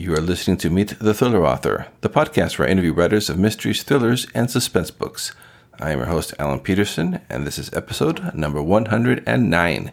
You are listening to Meet the Thriller Author, the podcast where I interview writers of mysteries, thrillers, and suspense books. I am your host, Alan Peterson, and this is episode number 109.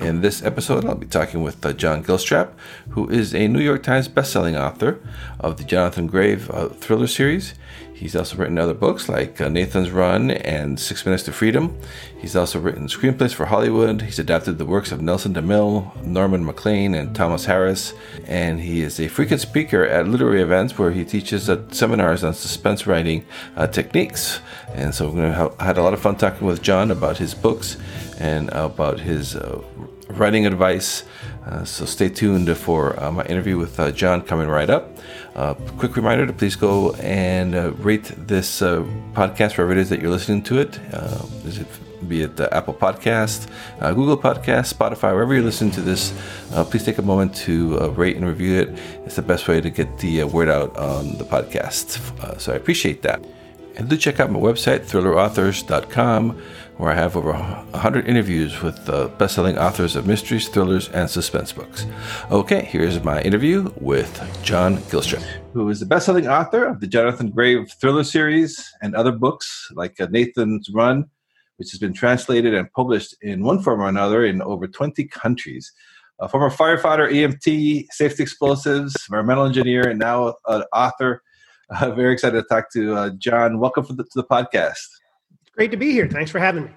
In this episode, I'll be talking with uh, John Gilstrap, who is a New York Times bestselling author of the Jonathan Grave uh, thriller series. He's also written other books like uh, Nathan's Run and Six Minutes to Freedom. He's also written screenplays for Hollywood. He's adapted the works of Nelson DeMille, Norman Maclean, and Thomas Harris. And he is a frequent speaker at literary events where he teaches uh, seminars on suspense writing uh, techniques. And so we had a lot of fun talking with John about his books and about his uh, writing advice. Uh, so stay tuned for uh, my interview with uh, John coming right up. Uh, quick reminder to please go and uh, rate this uh, podcast wherever it is that you're listening to it. Uh, it be it the Apple Podcast, uh, Google Podcast, Spotify, wherever you're listening to this, please take a moment to rate and review it. It's the best way to get the word out on the podcast. so I appreciate that. And do check out my website, thrillerauthors.com where I have over 100 interviews with uh, best-selling authors of mysteries, thrillers, and suspense books. Okay, here's my interview with John Gilstrap, who is the best-selling author of the Jonathan Grave thriller series and other books like uh, Nathan's Run, which has been translated and published in one form or another in over 20 countries. A former firefighter, EMT, safety explosives, environmental engineer, and now an author. Uh, very excited to talk to uh, John. Welcome the, to the podcast. Great to be here. Thanks for having me.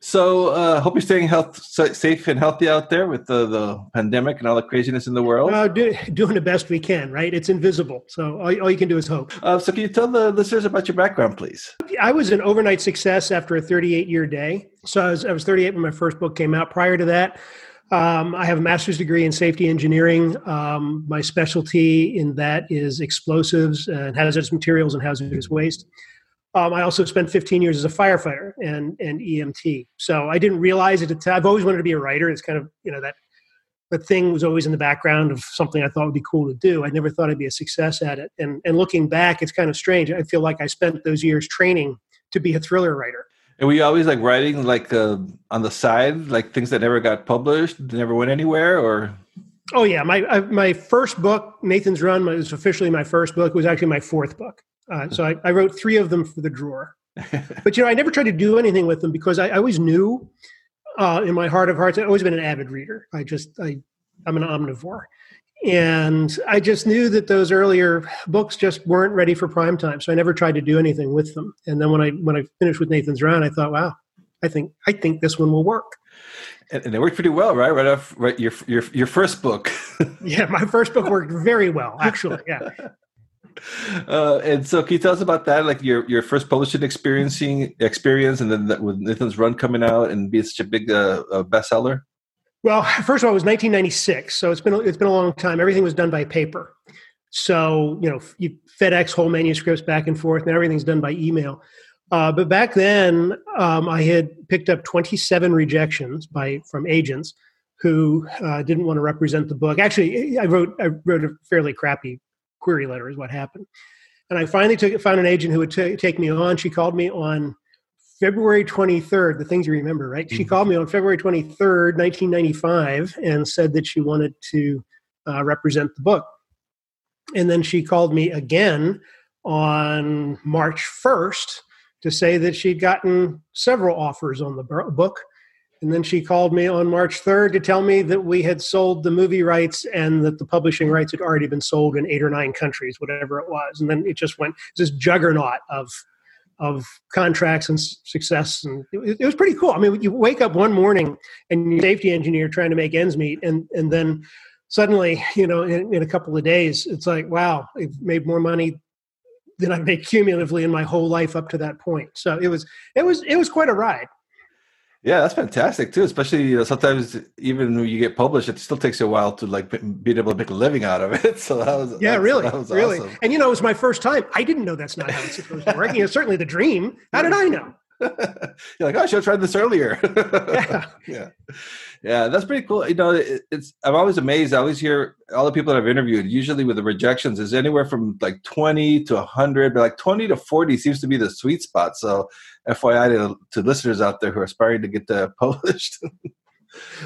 So, uh, hope you're staying health, safe and healthy out there with the, the pandemic and all the craziness in the world. Uh, do, doing the best we can, right? It's invisible, so all, all you can do is hope. Uh, so, can you tell the listeners about your background, please? I was an overnight success after a 38 year day. So, I was, I was 38 when my first book came out. Prior to that, um, I have a master's degree in safety engineering. Um, my specialty in that is explosives and hazardous materials and hazardous waste. Um, I also spent 15 years as a firefighter and, and EMT. So I didn't realize it. I've always wanted to be a writer. It's kind of, you know, that, that thing was always in the background of something I thought would be cool to do. I never thought I'd be a success at it. And, and looking back, it's kind of strange. I feel like I spent those years training to be a thriller writer. And were you always like writing like uh, on the side, like things that never got published, never went anywhere, or? Oh yeah, my I, my first book, Nathan's Run, was officially my first book. It was actually my fourth book. Uh, so I, I, wrote three of them for the drawer. but you know, I never tried to do anything with them because I, I always knew uh, in my heart of hearts, I've always been an avid reader. I just I I'm an omnivore. And I just knew that those earlier books just weren't ready for prime time. So I never tried to do anything with them. And then when I when I finished with Nathan's Run, I thought, wow, I think I think this one will work. And, and it worked pretty well, right? Right off right your your your first book. yeah, my first book worked very well, actually. Yeah. Uh, and so, can you tell us about that? Like your your first publishing experiencing experience, and then that, with Nathan's Run coming out and being such a big uh, bestseller. Well, first of all, it was 1996, so it's been it's been a long time. Everything was done by paper, so you know you FedEx whole manuscripts back and forth, and everything's done by email. Uh, but back then, um, I had picked up 27 rejections by from agents who uh, didn't want to represent the book. Actually, I wrote I wrote a fairly crappy query letter is what happened. And I finally took, found an agent who would t- take me on. She called me on February 23rd, the things you remember, right? Mm-hmm. She called me on February 23rd, 1995, and said that she wanted to uh, represent the book. And then she called me again on March 1st to say that she'd gotten several offers on the book and then she called me on March 3rd to tell me that we had sold the movie rights and that the publishing rights had already been sold in eight or nine countries, whatever it was. And then it just went this juggernaut of of contracts and success, and it, it was pretty cool. I mean, you wake up one morning and you're safety engineer trying to make ends meet, and and then suddenly, you know, in, in a couple of days, it's like, wow, I've made more money than I've made cumulatively in my whole life up to that point. So it was it was it was quite a ride. Yeah, that's fantastic too. Especially you know, sometimes even when you get published, it still takes you a while to like be able to make a living out of it. So that was yeah, really, that was really. Awesome. And you know, it was my first time. I didn't know that's not how it's supposed to work. You know, certainly the dream. How did I know? You're like, oh, I should have tried this earlier. yeah. yeah. Yeah, that's pretty cool. You know, it, it's I'm always amazed. I always hear all the people that I've interviewed, usually with the rejections, is anywhere from like 20 to 100, but like 20 to 40 seems to be the sweet spot. So, FYI to, to listeners out there who are aspiring to get uh, published.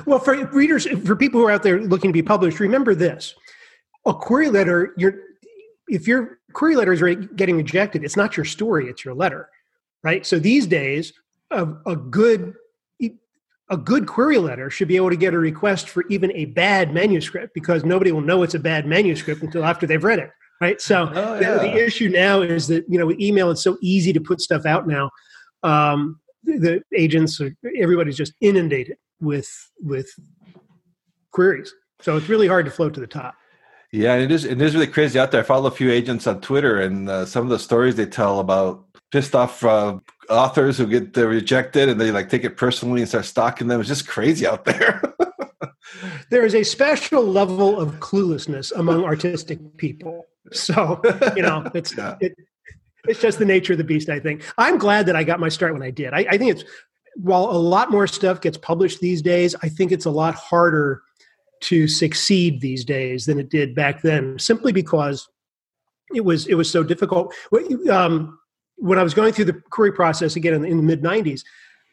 well, for readers, for people who are out there looking to be published, remember this: a query letter, you're if your query letter is getting rejected, it's not your story, it's your letter, right? So these days, a, a good a good query letter should be able to get a request for even a bad manuscript because nobody will know it's a bad manuscript until after they've read it right so oh, yeah. the, the, issue now is that you know with email it's so easy to put stuff out now um, the, agents are, everybody's just inundated with with queries so it's really hard to float to the top yeah, and it is it is really crazy out there. I follow a few agents on Twitter, and uh, some of the stories they tell about pissed off uh, authors who get uh, rejected, and they like take it personally and start stalking them. It's just crazy out there. there is a special level of cluelessness among artistic people. So you know, it's yeah. it, it's just the nature of the beast. I think I'm glad that I got my start when I did. I, I think it's while a lot more stuff gets published these days, I think it's a lot harder to succeed these days than it did back then, simply because it was it was so difficult. Um, when I was going through the query process again in, in the mid '90s,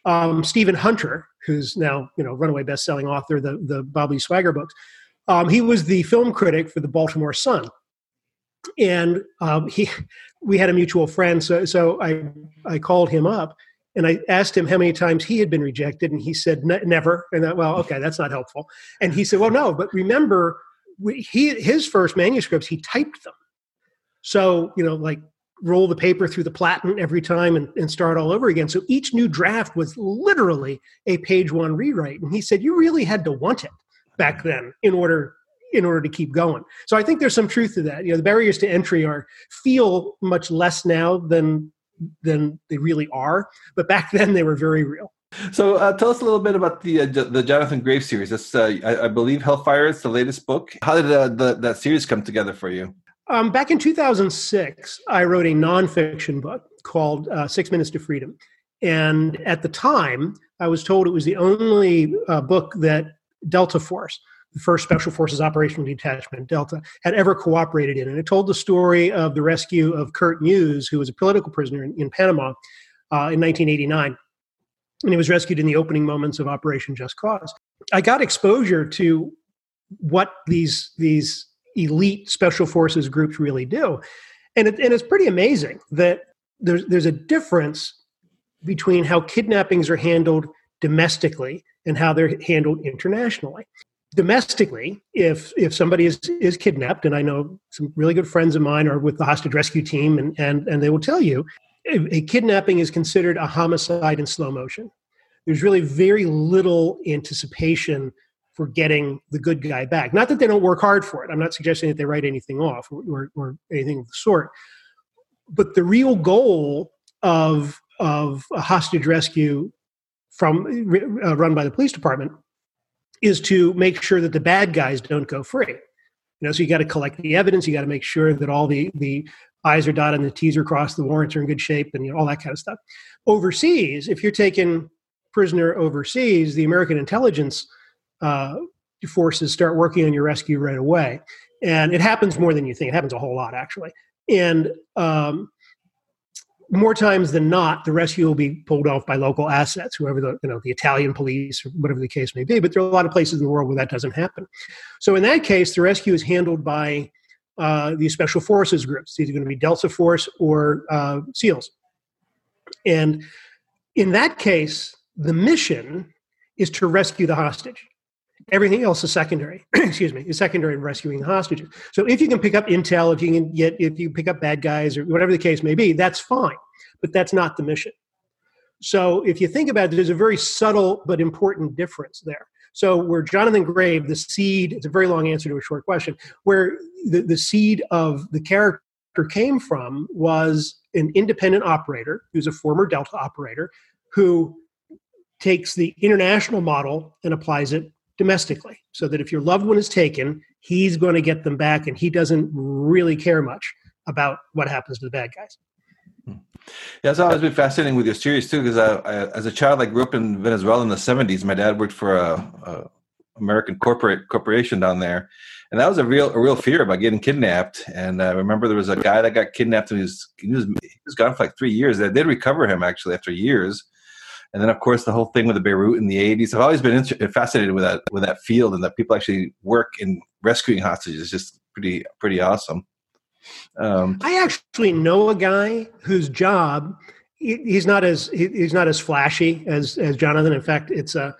um, Stephen Hunter, who's now you know runaway best-selling author, the the Bob Lee Swagger books, um, he was the film critic for the Baltimore Sun, and um, he we had a mutual friend, so so I I called him up and I asked him how many times he had been rejected, and he said never. And I, well, okay, that's not helpful. And he said, well, no, but remember, he his first manuscripts he typed them, so you know, like roll the paper through the platen every time and, and start all over again. So each new draft was literally a page one rewrite. And he said, you really had to want it back then in order in order to keep going. So I think there's some truth to that. You know, the barriers to entry are feel much less now than than they really are. But back then, they were very real. So, uh, tell us a little bit about the uh, the Jonathan Graves series. That's, uh, I, I, believe, Hellfire is the latest book. How did uh, the, that series come together for you? Um, back in 2006, I wrote a nonfiction book called uh, Six Minutes to Freedom, and at the time, I was told it was the only uh, book that Delta Force, the first Special Forces Operational Detachment, Delta, had ever cooperated in. And it told the story of the rescue of Kurt Muse, who was a political prisoner in, in Panama uh, in 1989. And he was rescued in the opening moments of Operation Just Cause. I got exposure to what these, these elite special forces groups really do. And, it, and it's pretty amazing that there's, there's a difference between how kidnappings are handled domestically and how they're handled internationally domestically if if somebody is is kidnapped and i know some really good friends of mine are with the hostage rescue team and and, and they will tell you a kidnapping is considered a homicide in slow motion there's really very little anticipation for getting the good guy back not that they don't work hard for it i'm not suggesting that they write anything off or, or, or anything of the sort but the real goal of of a hostage rescue from uh, run by the police department is to make sure that the bad guys don't go free. You know, so you got to collect the evidence. You got to make sure that all the the I's are dotted and the T's are crossed, the warrants are in good shape, and you know, all that kind of stuff. Overseas, if you're taken prisoner overseas, the American intelligence uh, forces start working on your rescue right away, and it happens more than you think. It happens a whole lot, actually. And um, more times than not, the rescue will be pulled off by local assets, whoever the you know the Italian police or whatever the case may be. But there are a lot of places in the world where that doesn't happen. So in that case, the rescue is handled by uh, these special forces groups. These are going to be Delta Force or uh, SEALs. And in that case, the mission is to rescue the hostage. Everything else is secondary. excuse me, is secondary in rescuing the hostages. So if you can pick up intel, if you can get, if you pick up bad guys or whatever the case may be, that's fine. But that's not the mission. So if you think about it, there's a very subtle but important difference there. So where Jonathan Grave, the seed, it's a very long answer to a short question, where the, the seed of the character came from was an independent operator who's a former Delta operator who takes the international model and applies it domestically so that if your loved one is taken, he's going to get them back and he doesn't really care much about what happens to the bad guys. Hmm. Yeah, it's always been fascinating with your series too, because I, I, as a child, I grew up in Venezuela in the '70s. My dad worked for a, a, American corporate corporation down there, and that was a real a real fear about getting kidnapped. And I remember there was a guy that got kidnapped, and he was he was, he was gone for like three years. They did recover him actually after years, and then of course the whole thing with the Beirut in the 80s. I've always been fascinated with that with that field and that people actually work in rescuing hostages. It's just pretty pretty awesome. Um, I actually know a guy whose job he's not as he's not as flashy as as Jonathan. In fact, it's a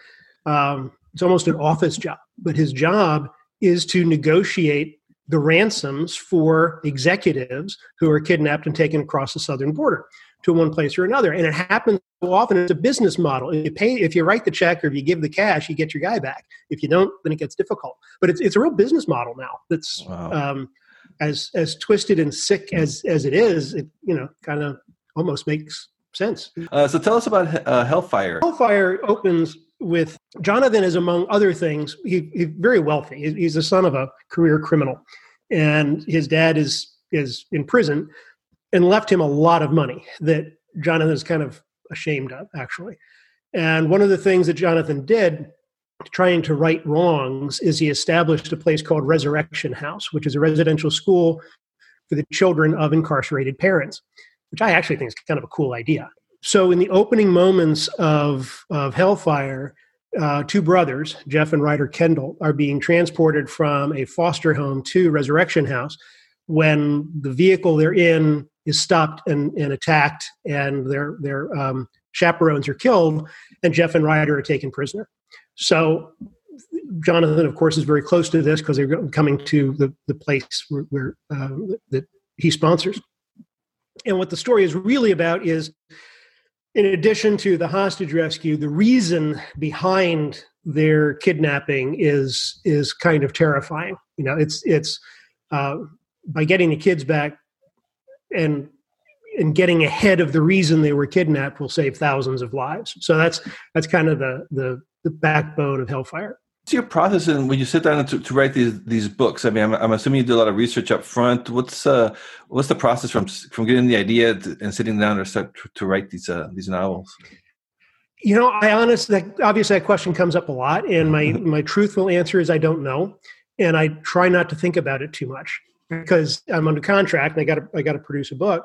um, it's almost an office job, but his job is to negotiate the ransoms for executives who are kidnapped and taken across the southern border to one place or another. And it happens so often. It's a business model. If you pay, if you write the check or if you give the cash, you get your guy back. If you don't, then it gets difficult. But it's it's a real business model now. That's wow. um, as as twisted and sick as as it is. It you know kind of almost makes sense. Uh, so tell us about uh, Hellfire. Hellfire opens with Jonathan is among other things. He, he's very wealthy. He's the son of a career criminal, and his dad is is in prison and left him a lot of money that Jonathan is kind of ashamed of, actually. And one of the things that Jonathan did, trying to right wrongs, is he established a place called Resurrection House, which is a residential school for the children of incarcerated parents, which I actually think is kind of a cool idea. So, in the opening moments of, of Hellfire, uh, two brothers, Jeff and Ryder Kendall, are being transported from a foster home to Resurrection House when the vehicle they're in is stopped and, and attacked, and their their um, chaperones are killed, and Jeff and Ryder are taken prisoner. So Jonathan, of course, is very close to this because they're coming to the the place where, where uh, that he sponsors. And what the story is really about is, in addition to the hostage rescue, the reason behind their kidnapping is is kind of terrifying. You know, it's it's uh, by getting the kids back and and getting ahead of the reason they were kidnapped will save thousands of lives. So that's that's kind of the the, the backbone of Hellfire. What's your process and when you sit down to, to write these these books? I mean, I'm, I'm, assuming you do a lot of research up front. What's uh what's the process from from getting the idea to, and sitting down to start to, to write these uh, these novels? You know, I honestly, obviously, that question comes up a lot, and my my truthful answer is I don't know, and I try not to think about it too much because I'm under contract and I got to I got to produce a book.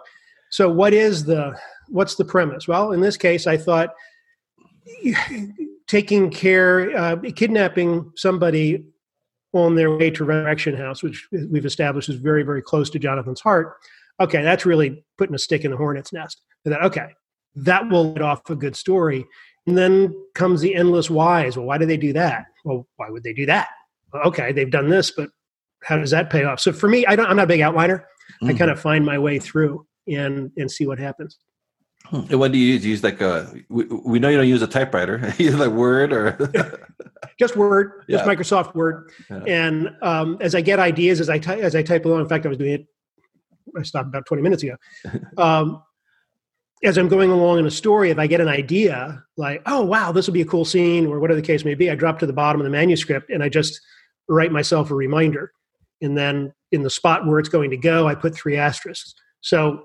So what is the what's the premise? Well, in this case, I thought taking care, uh, kidnapping somebody on their way to Resurrection House, which we've established is very very close to Jonathan's heart. Okay, that's really putting a stick in the hornet's nest. And okay, that will let off a good story. And then comes the endless whys. Well, why do they do that? Well, why would they do that? Well, okay, they've done this, but how does that pay off? So for me, I don't, I'm not a big outliner. Mm-hmm. I kind of find my way through and and see what happens. Hmm. And what do you use? You use like a we, we know you don't use a typewriter. you use like Word or just Word, yeah. just Microsoft Word. Yeah. And um, as I get ideas, as I ty- as I type along. In fact, I was doing it. I stopped about 20 minutes ago. Um, as I'm going along in a story, if I get an idea, like, oh wow, this will be a cool scene, or whatever the case may be, I drop to the bottom of the manuscript and I just write myself a reminder and then in the spot where it's going to go, I put three asterisks. So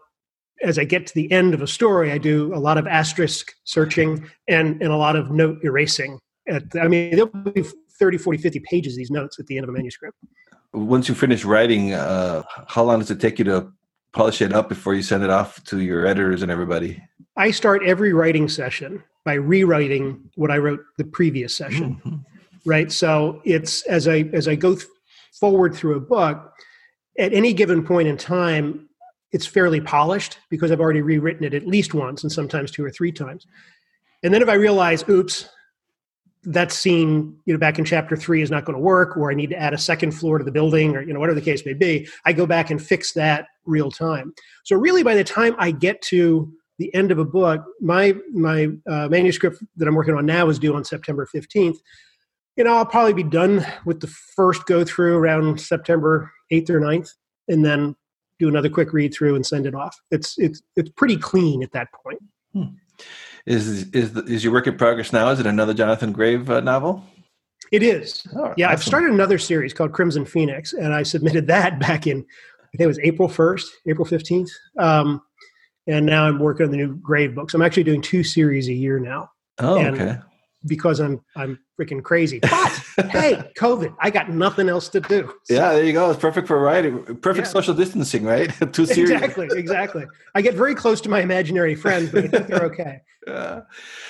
as I get to the end of a story, I do a lot of asterisk searching and, and a lot of note erasing. At, I mean, there'll be 30, 40, 50 pages, these notes at the end of a manuscript. Once you finish writing, uh, how long does it take you to polish it up before you send it off to your editors and everybody? I start every writing session by rewriting what I wrote the previous session. Mm-hmm. Right. So it's as I as I go th- forward through a book, at any given point in time, it's fairly polished because I've already rewritten it at least once and sometimes two or three times. And then if I realize, oops, that scene, you know, back in chapter three is not going to work, or I need to add a second floor to the building, or you know, whatever the case may be, I go back and fix that real time. So really, by the time I get to the end of a book, my my uh, manuscript that I'm working on now is due on September 15th you know, I'll probably be done with the first go through around September 8th or 9th, and then do another quick read through and send it off. It's it's it's pretty clean at that point. Hmm. Is is is your work in progress now? Is it another Jonathan Grave uh, novel? It is. Oh, yeah, awesome. I've started another series called Crimson Phoenix, and I submitted that back in I think it was April 1st, April 15th. Um, and now I'm working on the new Grave books. I'm actually doing two series a year now. Oh, and okay because I'm I'm freaking crazy. But hey, COVID, I got nothing else to do. So. Yeah, there you go. It's perfect for writing. Perfect yeah. social distancing, right? Too serious. Exactly, exactly. I get very close to my imaginary friends, but I think they're okay. Yeah.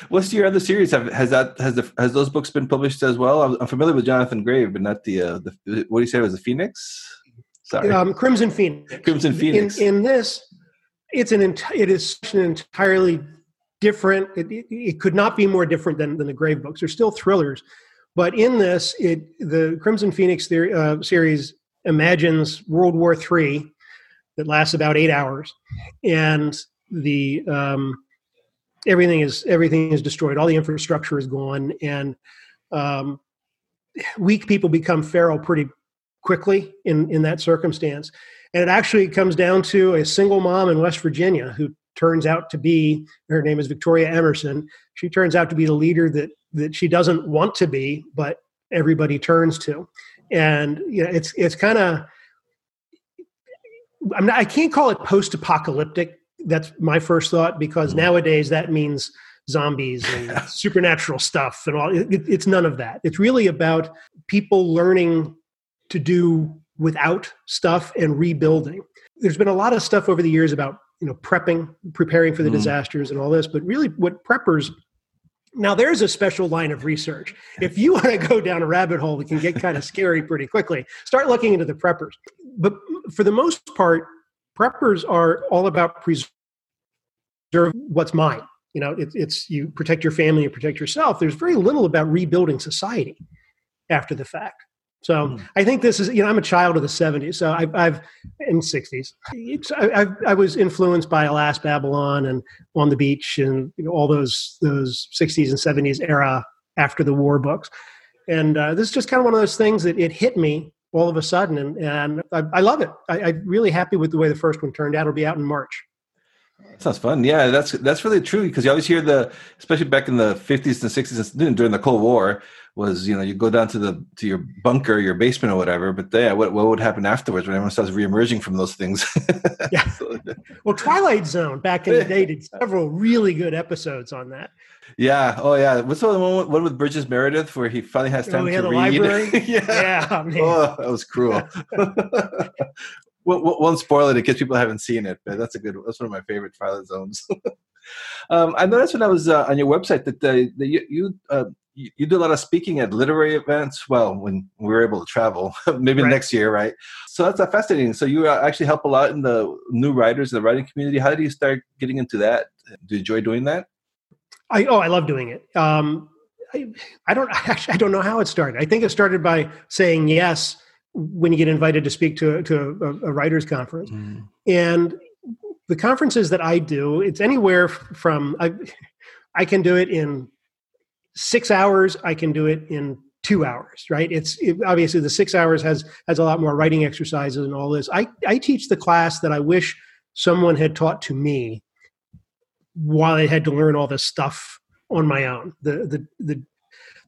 What's your other series? Have, has that has the has those books been published as well? I'm, I'm familiar with Jonathan Grave, but not the uh, the what do you say was the Phoenix Sorry, um, Crimson Phoenix. Crimson Phoenix. In, in this, it's an enti- it is such an entirely different. It, it, could not be more different than, than the Grave books. They're still thrillers, but in this, it the Crimson Phoenix theory, uh, series imagines World War III that lasts about eight hours, and the um, everything is everything is destroyed. All the infrastructure is gone, and um, weak people become feral pretty quickly in in that circumstance. And it actually comes down to a single mom in West Virginia who turns out to be her name is Victoria Emerson. She turns out to be the leader that that she doesn't want to be, but everybody turns to. And you know, it's it's kind of I'm not, I can't call it post-apocalyptic. That's my first thought because mm-hmm. nowadays that means zombies and supernatural stuff and all. It, it's none of that. It's really about people learning to do without stuff and rebuilding. There's been a lot of stuff over the years about you know prepping, preparing for the mm. disasters and all this, but really what preppers now there's a special line of research. If you want to go down a rabbit hole that can get kind of scary pretty quickly, start looking into the preppers. But for the most part, preppers are all about preserve what's mine. You know, it, it's you protect your family, you protect yourself. There's very little about rebuilding society after the fact. So mm. I think this is, you know, I'm a child of the 70s, so I've, I've in 60s. I, I, I, was influenced by Alas Babylon and On the Beach and you know, all those those 60s and 70s era after the war books. And uh, this is just kind of one of those things that it hit me all of a sudden, and, and I, I love it. I, I'm really happy with the way the first one turned out. It'll be out in March. Sounds fun. Yeah, that's that's really true because you always hear the, especially back in the 50s and 60s during the Cold War, was you know you go down to the to your bunker your basement or whatever but yeah what, what would happen afterwards when everyone starts reemerging from those things? Yeah. Well twilight zone back in the day did several really good episodes on that. Yeah. Oh yeah. What's the one, one with Burgess Meredith where he finally has time oh, to read? yeah, yeah oh, that was cruel one spoiler in case people haven't seen it but that's a good that's one of my favorite twilight zones um, I noticed when I was uh, on your website that, uh, that you, you uh, you, you do a lot of speaking at literary events. Well, when we were able to travel, maybe right. next year, right? So that's uh, fascinating. So you uh, actually help a lot in the new writers, in the writing community. How did you start getting into that? Do you enjoy doing that? I oh, I love doing it. Um, I, I don't actually I don't know how it started. I think it started by saying yes when you get invited to speak to to a, a writers conference, mm. and the conferences that I do, it's anywhere from I I can do it in six hours i can do it in two hours right? It's it, obviously the six hours has has a lot more writing exercises and all this. I i teach the class that i wish someone had taught to me while i had to learn all this stuff on my own. The the the,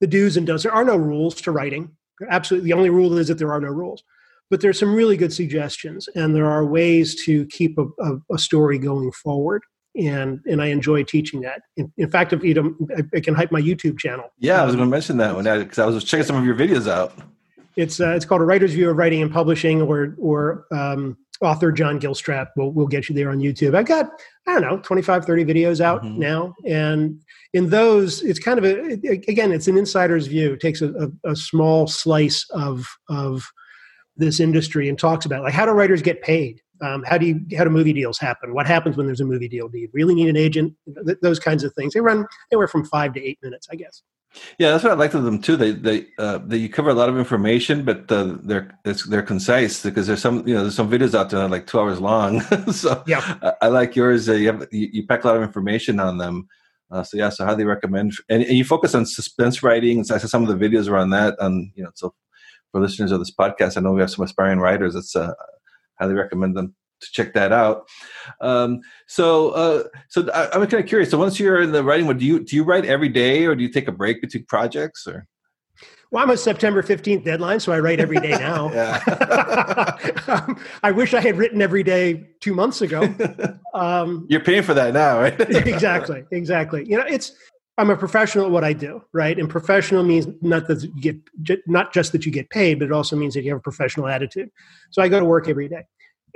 the do's and don'ts. There are no rules to writing absolutely the only rule is that there are no rules but there's some really good suggestions and there are ways to keep a, a, a story going forward and and I enjoy teaching that. In, in fact, if you don't, I, I, can hype my YouTube channel. Yeah, I was going to mention that one because I was checking some of your videos out. It's uh, it's called a writer's view of writing and publishing, or or um, author John Gilstrap will will get you there on YouTube. I've got I don't know 25, 30 videos out mm-hmm. now, and in those, it's kind of a again, it's an insider's view. It takes a, a, a small slice of of this industry and talks about like how do writers get paid um, how do you how do movie deals happen? What happens when there's a movie deal? Do you really need an agent? Th- those kinds of things. They run anywhere from five to eight minutes, I guess. Yeah, that's what I like of them too. They they uh, they you cover a lot of information, but uh, they're they're concise because there's some you know there's some videos out there that are like two hours long. so yeah, I, I, like yours. Uh, you have you, you, pack a lot of information on them. Uh, so yeah, so highly recommend. And, and, you focus on suspense writing. So some of the videos are on that. On you know, so for listeners of this podcast, I know we have some aspiring writers. It's uh, highly recommend them to check that out. Um, so, uh, so I, am kind of curious. So, once you're in the writing mode, do you do you write every day, or do you take a break between projects, or? Well, I'm a September 15th deadline, so I write every day now. um, I wish I had written every day two months ago. Um, You're paying for that now, right? exactly, exactly. You know, it's I'm a professional at what I do, right? And professional means not that you get not just that you get paid, but it also means that you have a professional attitude. So I go to work every day.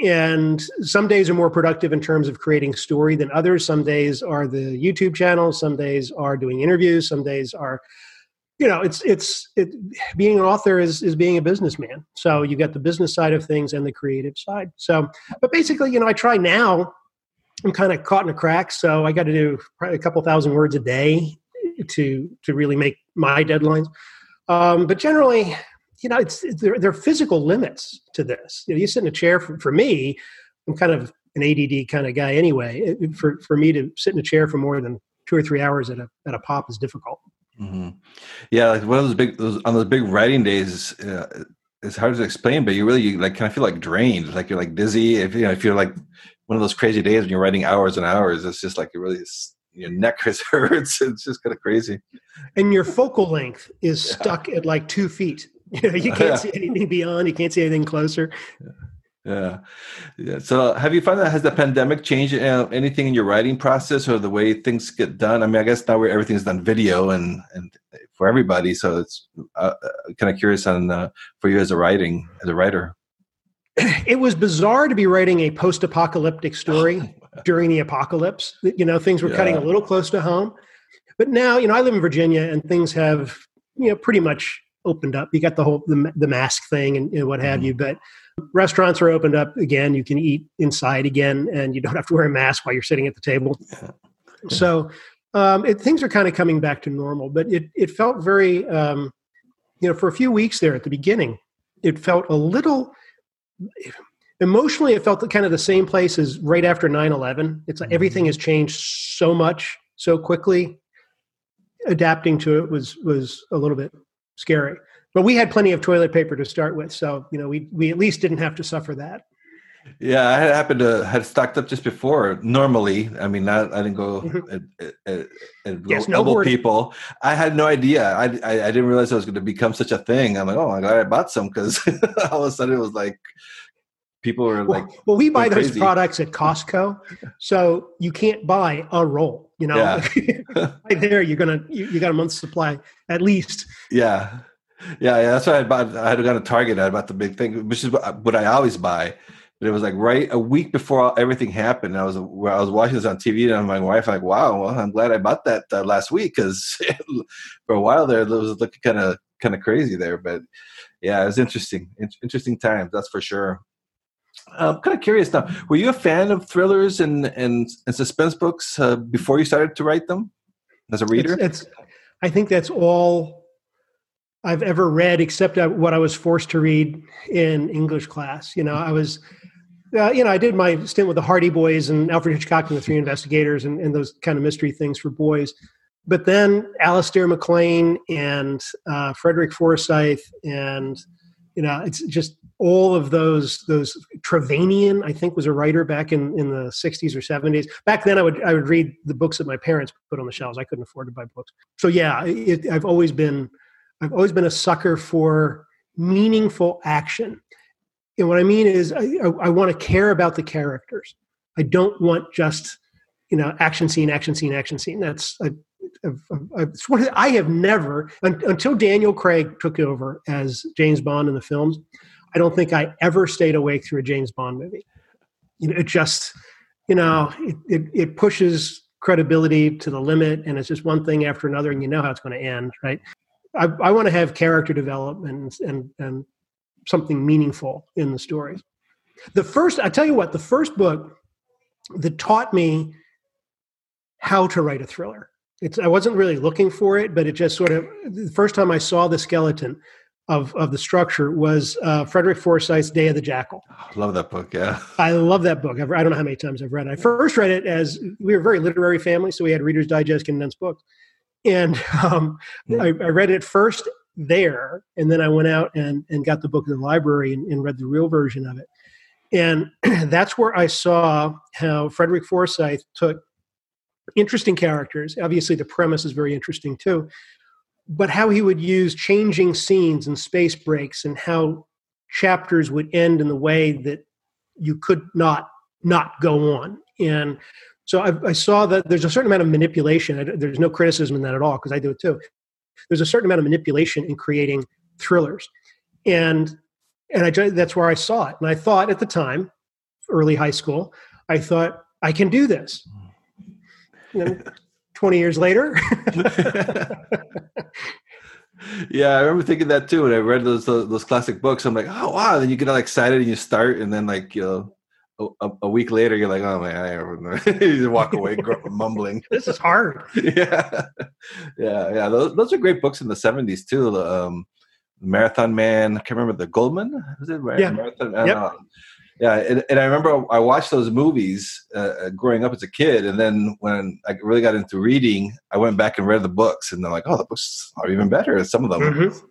And some days are more productive in terms of creating story than others. Some days are the YouTube channel, some days are doing interviews, some days are you know, it's it's it, being an author is is being a businessman. So you got the business side of things and the creative side. So, but basically, you know, I try now. I'm kind of caught in a crack, so I got to do a couple thousand words a day to to really make my deadlines. Um, but generally, you know, it's there, there, are physical limits to this. You know, you sit in a chair. For, for me, I'm kind of an ADD kind of guy anyway. It, for for me to sit in a chair for more than two or three hours at a at a pop is difficult. Mm-hmm. Yeah, like one of those big those, on those big writing days. Uh, it's hard to explain, but you really you like kind of feel like drained, like you're like dizzy. If you know, if you're like one of those crazy days when you're writing hours and hours, it's just like it really is, your neck hurts. It's just kind of crazy. And your focal length is yeah. stuck at like two feet. You know, you can't yeah. see anything beyond. You can't see anything closer. Yeah. Yeah, yeah. So, have you found that has the pandemic changed uh, anything in your writing process or the way things get done? I mean, I guess now where everything's done video and and for everybody, so it's uh, uh kind of curious on uh, for you as a writing as a writer. It was bizarre to be writing a post-apocalyptic story during the apocalypse. You know, things were yeah. cutting a little close to home, but now you know I live in Virginia and things have you know pretty much opened up. You got the whole the, the mask thing and, and what have mm. you, but Restaurants are opened up again. You can eat inside again, and you don't have to wear a mask while you're sitting at the table. Yeah. So um, it, things are kind of coming back to normal, but it it felt very, um, you know, for a few weeks there at the beginning, it felt a little emotionally. It felt kind of the same place as right after 9-11. It's like everything mm-hmm. has changed so much so quickly. Adapting to it was was a little bit scary but we had plenty of toilet paper to start with, so you know we we at least didn't have to suffer that. Yeah, I had happened to had stocked up just before. Normally, I mean, not, I didn't go mm-hmm. yes, no people. I had no idea. I, I, I didn't realize it was going to become such a thing. I'm like, oh my god, I bought some because all of a sudden it was like people were like, well, well we buy those products at Costco, so you can't buy a roll. You know, yeah. right there you're gonna you, you got a month's supply at least. Yeah. Yeah, yeah, that's why I bought. I had gone to Target. I bought the big thing, which is what I always buy. But it was like right a week before everything happened. I was where I was watching this on TV, and my wife like, "Wow, well, I'm glad I bought that uh, last week because for a while there, it was looking kind of kind of crazy there." But yeah, it was interesting, interesting times, that's for sure. I'm kind of curious now. Were you a fan of thrillers and and, and suspense books uh, before you started to write them as a reader? It's, it's, I think that's all I've ever read, except what I was forced to read in English class. You know, I was, uh, you know, I did my stint with the Hardy Boys and Alfred Hitchcock and the Three Investigators and, and those kind of mystery things for boys. But then Alistair MacLean and uh, Frederick Forsyth and you know it's just all of those those Trevanian I think was a writer back in in the 60s or 70s. Back then I would I would read the books that my parents put on the shelves. I couldn't afford to buy books. So yeah, it, I've always been I've always been a sucker for meaningful action. And what I mean is, I, I, I want to care about the characters. I don't want just, you know, action scene, action scene, action scene. That's I, I, I have never until Daniel Craig took over as James Bond in the films. I don't think I ever stayed awake through a James Bond movie. You know, it just, you know, it, it, it pushes credibility to the limit, and it's just one thing after another, and you know how it's going to end, right? I, I want to have character development and and something meaningful in the stories. The first, I tell you what, the first book that taught me how to write a thriller. It's I wasn't really looking for it, but it just sort of the first time I saw the skeleton of of the structure was uh, Frederick Forsyth's Day of the Jackal. I love that book. Yeah, I love that book. I've, I do not know how many times I've read it. I first read it as we were a very literary family, so we had Reader's Digest condensed books and um, yeah. I, I, read it first there, and then I went out and, and got the book in the library and, and read the real version of it. And that's where I saw how Frederick Forsyth took interesting characters. Obviously, the premise is very interesting too, but how he would use changing scenes and space breaks, and how chapters would end in the way that you could not not go on. And so I, I, saw that there's a certain amount of manipulation. There's no criticism in that at all because I do it too. There's a certain amount of manipulation in creating thrillers, and and I that's where I saw it. And I thought at the time, early high school, I thought I can do this. Hmm. And then Twenty years later. yeah, I remember thinking that too when I read those those, those classic books. I'm like, oh wow! Then you get all excited and you start, and then like you know, a, a week later, you're like, oh man, I remember. you walk away mumbling. This is hard. yeah, yeah, yeah. Those those are great books in the '70s too. Um, Marathon Man. I can't remember the Goldman. Was it Yeah. Marathon? Yep. Uh, yeah, and, and I remember I watched those movies uh, growing up as a kid, and then when I really got into reading, I went back and read the books, and they're like, "Oh, the books are even better." Some of them. Mhm.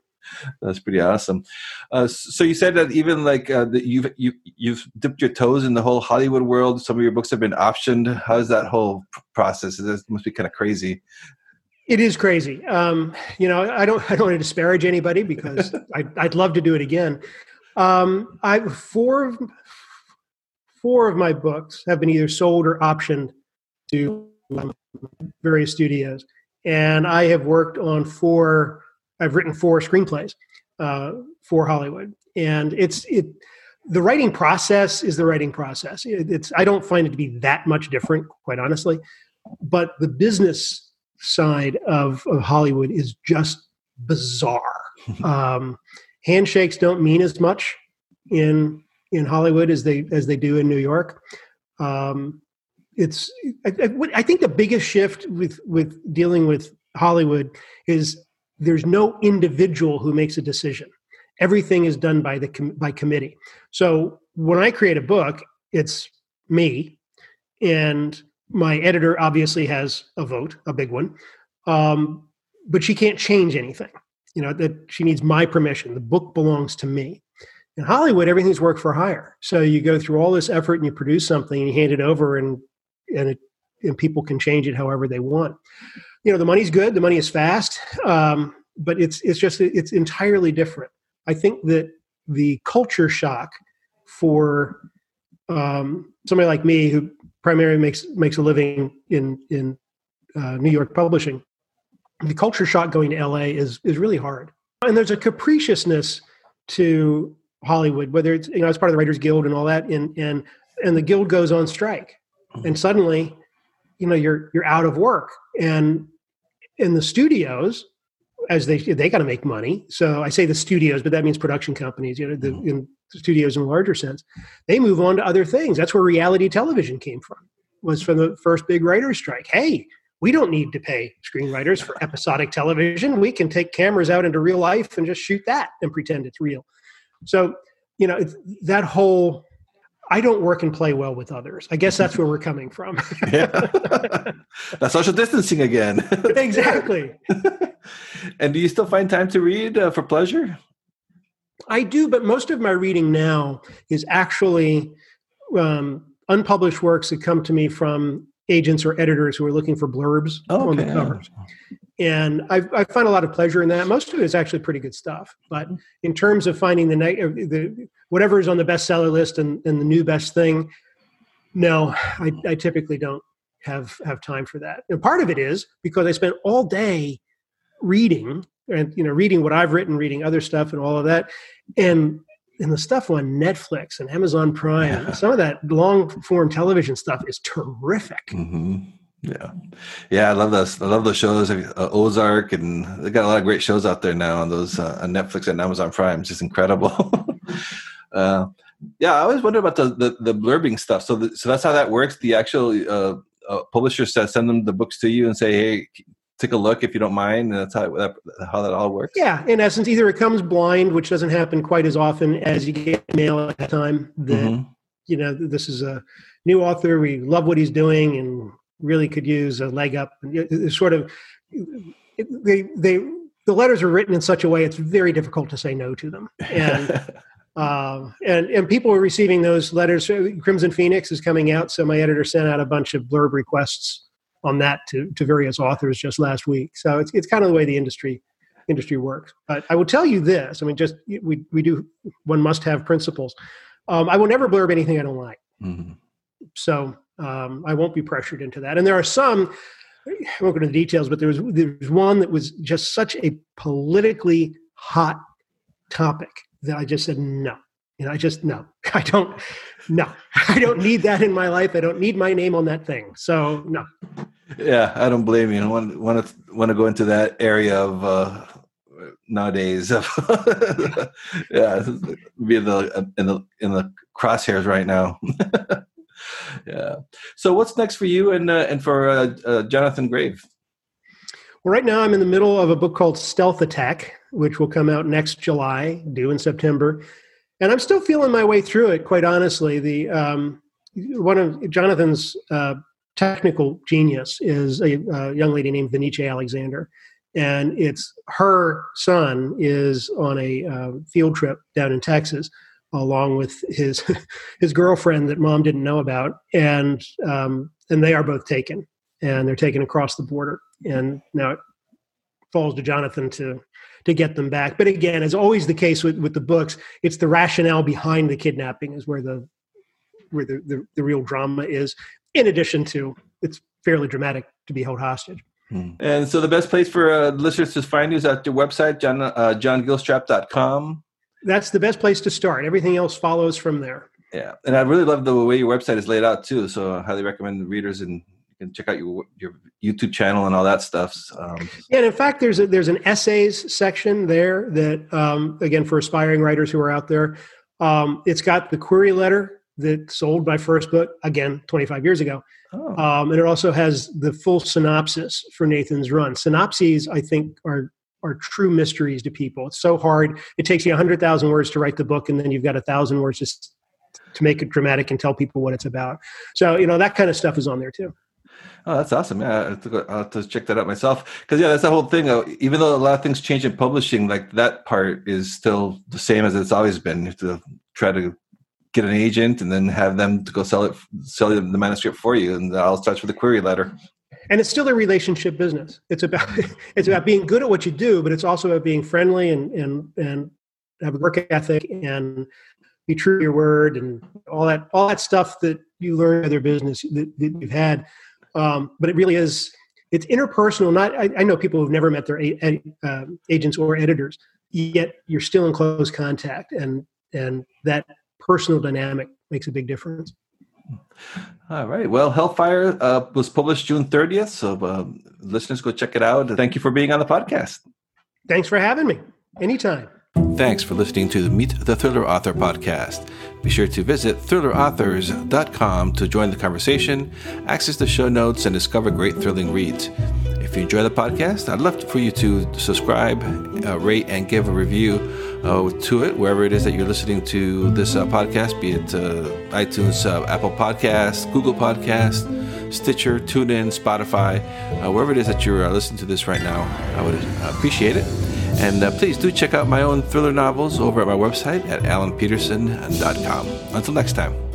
That's pretty awesome. Uh, so you said that even like uh, that you've you, you've dipped your toes in the whole Hollywood world. Some of your books have been optioned. How's that whole process? This must be kind of crazy. It is crazy. Um, you know, I don't I don't want to disparage anybody because I, I'd love to do it again. Um, I four of four of my books have been either sold or optioned to um, various studios, and I have worked on four. I've written four screenplays uh, for Hollywood, and it's it. The writing process is the writing process. It, it's I don't find it to be that much different, quite honestly, but the business side of, of Hollywood is just bizarre. um, handshakes don't mean as much in in Hollywood as they as they do in New York. Um, it's I, I, I think the biggest shift with with dealing with Hollywood is there's no individual who makes a decision. Everything is done by the com- by committee. So when I create a book, it's me and my editor obviously has a vote, a big one, um, but she can't change anything. You know that she needs my permission. The book belongs to me. In Hollywood, everything's work for hire. So you go through all this effort and you produce something and you hand it over, and and it, and people can change it however they want. You know, the money's good, the money is fast, um, but it's it's just it's entirely different. I think that the culture shock for um, somebody like me who primarily makes makes a living in in uh, New York publishing, the culture shock going to LA is is really hard. And there's a capriciousness to Hollywood, whether it's you know as part of the Writers Guild and all that, and and and the guild goes on strike, mm-hmm. and suddenly, you know, you're you're out of work, and in the studios, as they they got to make money. So I say the studios, but that means production companies. You know, the mm-hmm. in studios in a larger sense, they move on to other things. That's where reality television came from. Was from the first big writers' strike. Hey, we don't need to pay screenwriters for episodic television. We can take cameras out into real life and just shoot that and pretend it's real. So, you know, that whole I don't work and play well with others. I guess that's where we're coming from. yeah. That's social distancing again. exactly. and do you still find time to read uh, for pleasure? I do, but most of my reading now is actually um, unpublished works that come to me from agents or editors who are looking for blurbs on the covers. And I, I find a lot of pleasure in that. Most of it is actually pretty good stuff. But in terms of finding the, uh, the whatever is on the bestseller list and, and the new best thing, no, I, I typically don't have have time for that. And part of it is because I spent all day reading and you know reading what I've written, reading other stuff, and all of that, and and the stuff on Netflix and Amazon Prime, Yeah. some of that long form television stuff is terrific. hmm Yeah, yeah, I love those. I love those shows, uh, Ozark, and they got a lot of great shows out there now on those uh, on Netflix and Amazon Prime. It's just incredible. uh, yeah, I always wonder about the the, the blurbing stuff. So, the, so that's how that works. The actual uh, uh, publisher says send them the books to you and say, hey, take a look if you don't mind. And that's how that, how that all works. Yeah, in essence, either it comes blind, which doesn't happen quite as often as you get mail at the time that Mhm. you know this is a new author. We love what he's doing and really could use a leg up. And It's sort of they they the letters are written in such a way it's very difficult to say no to them. And um, and and people are receiving those letters. Crimson Phoenix is coming out, so my editor sent out a bunch of blurb requests on that to to various authors just last week. So it's it's kind of the way the industry industry works. But I will tell you this: I mean, just we we do one must have principles. Um, I will never blurb anything I don't like. Mhm. So um, I won't be pressured into that. And there are some, I won't go into the details, but there was there was one that was just such a politically hot topic that I just said no. You know, I just no. I don't. No, I don't need that in my life. I don't need my name on that thing. So no. Yeah, I don't blame you. I want want to want to go into that area of uh, nowadays. yeah, be in the in the in the crosshairs right now. yeah. So what's next for you and uh, and for uh, uh, Jonathan Grave? Well, right now I'm in the middle of a book called Stealth Attack, which will come out next July, due in September, and I'm still feeling my way through it. Quite honestly, the um, one of Jonathan's uh, technical genius is a, a, young lady named Venice Alexander, and it's her son is on a uh, field trip down in Texas along with his his girlfriend that mom didn't know about, and um, and they are both taken, and they're taken across the border, and now it falls to Jonathan to to get them back. But again, as always the case with, with the books, it's the rationale behind the kidnapping is where the where the, the, the real drama is. In addition to it's fairly dramatic to be held hostage. Hmm. And so the best place for uh, listeners to find you is at your website, John, uh, johngilstrap.com that's the best place to start. Everything else follows from there. Yeah, and I really love the way your website is laid out too. So I highly recommend readers and you can check out your your YouTube channel and all that stuff. Um, yeah, and in fact, there's a, there's an essays section there that um, again for aspiring writers who are out there. Um, it's got the query letter that sold my first book again 25 years ago, oh. Um, and it also has the full synopsis for Nathan's Run. Synopses, I think, are are true mysteries to people. It's so hard. It takes you 100,000 words to write the book, and then you've got a thousand words just to make it dramatic and tell people what it's about. So, you know, that kind of stuff is on there too. Oh, that's awesome. Yeah, I'll have to, I'll check that out myself. Because, yeah, that's the whole thing. Even though a lot of things change in publishing, like that part is still the same as it's always been. You have to try to get an agent and then have them to go sell it, sell the manuscript for you. And that all starts with a query letter and it's still a relationship business it's about it's about being good at what you do but it's also about being friendly and and and have a work ethic and be true to your word and all that all that stuff that you learn in other business that, that you've had um, but it really is it's interpersonal not i, I know people who've never met their a, uh, agents or editors yet you're still in close contact and and that personal dynamic makes a big difference all right. Well, Hellfire uh, was published June 30th. So, uh, listeners, go check it out. Thank you for being on the podcast. Thanks for having me. Anytime. Thanks for listening to the Meet the Thriller Author podcast. Be sure to visit thrillerauthors.com to join the conversation, access the show notes, and discover great thrilling reads. If you enjoy the podcast, I'd love for you to subscribe, uh, rate, and give a review uh, to it wherever it is that you're listening to this uh, podcast, be it uh, iTunes, uh, Apple Podcasts, Google Podcasts, Stitcher, TuneIn, Spotify, uh, wherever it is that you're listening to this right now. I would appreciate it. And uh, please do check out my own thriller novels over at my website at alanpeterson.com. Until next time.